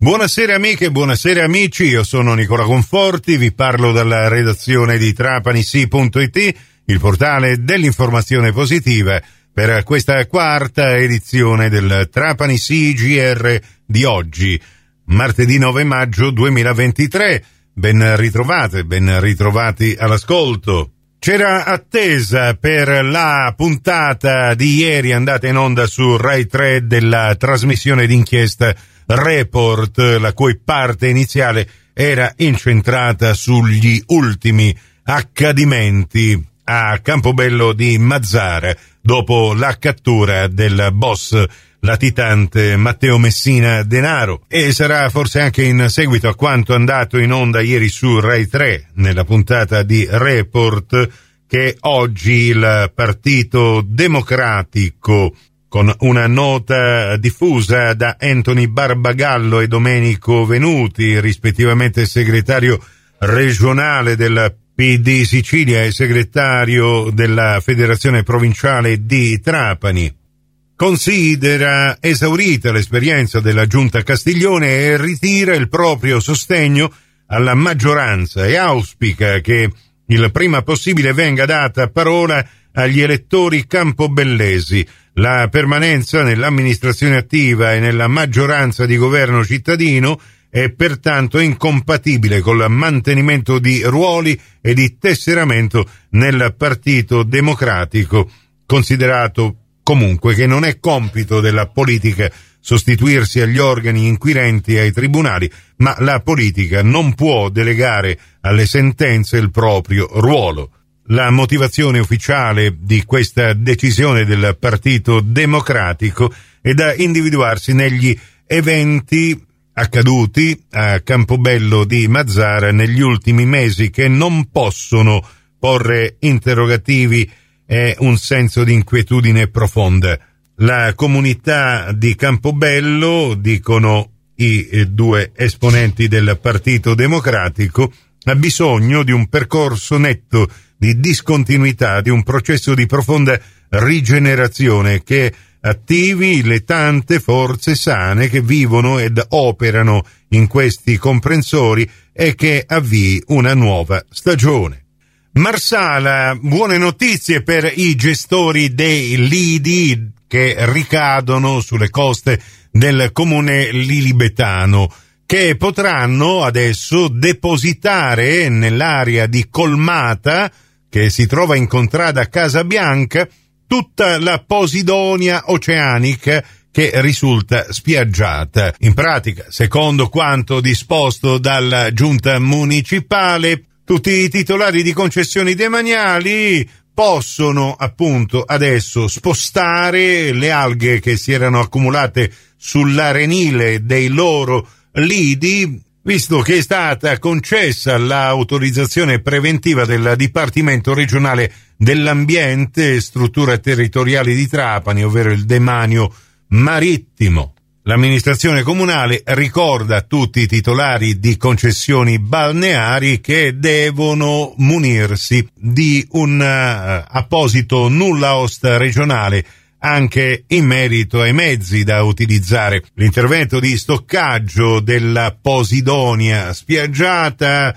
Buonasera amiche, buonasera amici, io sono Nicola Conforti, vi parlo dalla redazione di trapanisi.it, il portale dell'informazione positiva per questa quarta edizione del Trapani CGR di oggi, martedì 9 maggio 2023. Ben ritrovate, ben ritrovati all'ascolto. C'era attesa per la puntata di ieri andata in onda su Rai 3 della trasmissione d'inchiesta Report, la cui parte iniziale era incentrata sugli ultimi accadimenti a Campobello di Mazzara dopo la cattura del boss latitante Matteo Messina Denaro. E sarà forse anche in seguito a quanto andato in onda ieri su Rai 3 nella puntata di Report che oggi il Partito Democratico con una nota diffusa da Anthony Barbagallo e Domenico Venuti, rispettivamente segretario regionale del PD Sicilia e segretario della Federazione Provinciale di Trapani. Considera esaurita l'esperienza della Giunta Castiglione e ritira il proprio sostegno alla maggioranza e auspica che il prima possibile venga data parola agli elettori campobellesi. La permanenza nell'amministrazione attiva e nella maggioranza di governo cittadino è pertanto incompatibile col mantenimento di ruoli e di tesseramento nel Partito Democratico, considerato comunque che non è compito della politica sostituirsi agli organi inquirenti e ai tribunali, ma la politica non può delegare alle sentenze il proprio ruolo. La motivazione ufficiale di questa decisione del Partito Democratico è da individuarsi negli eventi accaduti a Campobello di Mazzara negli ultimi mesi che non possono porre interrogativi e un senso di inquietudine profonda. La comunità di Campobello, dicono i eh, due esponenti del Partito Democratico, ha bisogno di un percorso netto di discontinuità, di un processo di profonda rigenerazione che attivi le tante forze sane che vivono ed operano in questi comprensori e che avvii una nuova stagione. Marsala, buone notizie per i gestori dei lidi che ricadono sulle coste del comune lilibetano, che potranno adesso depositare nell'area di Colmata, che si trova in contrada Casabianca, tutta la Posidonia oceanica che risulta spiaggiata. In pratica, secondo quanto disposto dalla giunta municipale, tutti i titolari di concessioni demaniali possono appunto adesso spostare le alghe che si erano accumulate sull'arenile dei loro lidi visto che è stata concessa l'autorizzazione preventiva del Dipartimento regionale dell'ambiente, struttura territoriale di Trapani, ovvero il demanio marittimo. L'amministrazione comunale ricorda a tutti i titolari di concessioni balneari che devono munirsi di un uh, apposito nulla osta regionale anche in merito ai mezzi da utilizzare. L'intervento di stoccaggio della Posidonia spiaggiata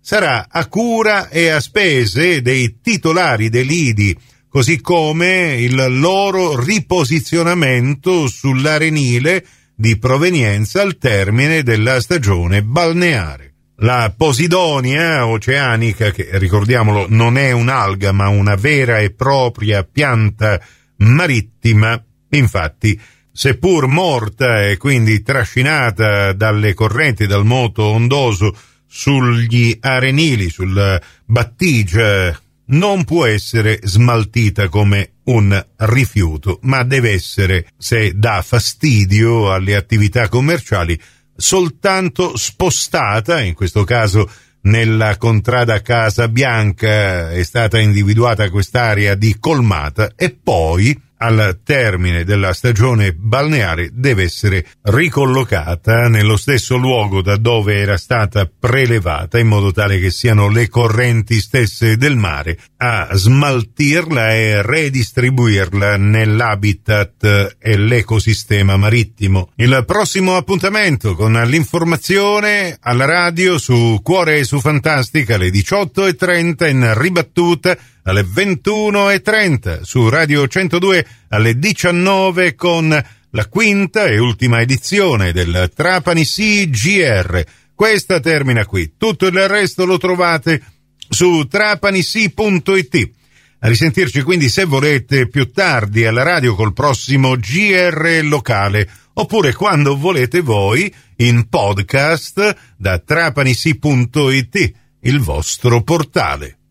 sarà a cura e a spese dei titolari dei lidi, così come il loro riposizionamento sull'arenile di provenienza al termine della stagione balneare. La Posidonia oceanica, che ricordiamolo non è un'alga ma una vera e propria pianta marittima. Infatti, seppur morta e quindi trascinata dalle correnti dal moto ondoso sugli arenili, sul battigia, non può essere smaltita come un rifiuto, ma deve essere, se dà fastidio alle attività commerciali, soltanto spostata, in questo caso nella contrada Casa Bianca. È stata individuata quest'area di colmata e poi al termine della stagione balneare deve essere ricollocata nello stesso luogo da dove era stata prelevata in modo tale che siano le correnti stesse del mare a smaltirla e redistribuirla nell'habitat e l'ecosistema marittimo. Il prossimo appuntamento con l'informazione alla radio su Cuore e su Fantastica alle 18.30 in ribattuta alle 21.30 su Radio 102 alle 19 con la quinta e ultima edizione del Trapani CGR. Questa termina qui. Tutto il resto lo trovate su trapanisi.it. A risentirci quindi se volete più tardi alla radio col prossimo GR locale oppure quando volete voi in podcast da trapanisi.it, il vostro portale.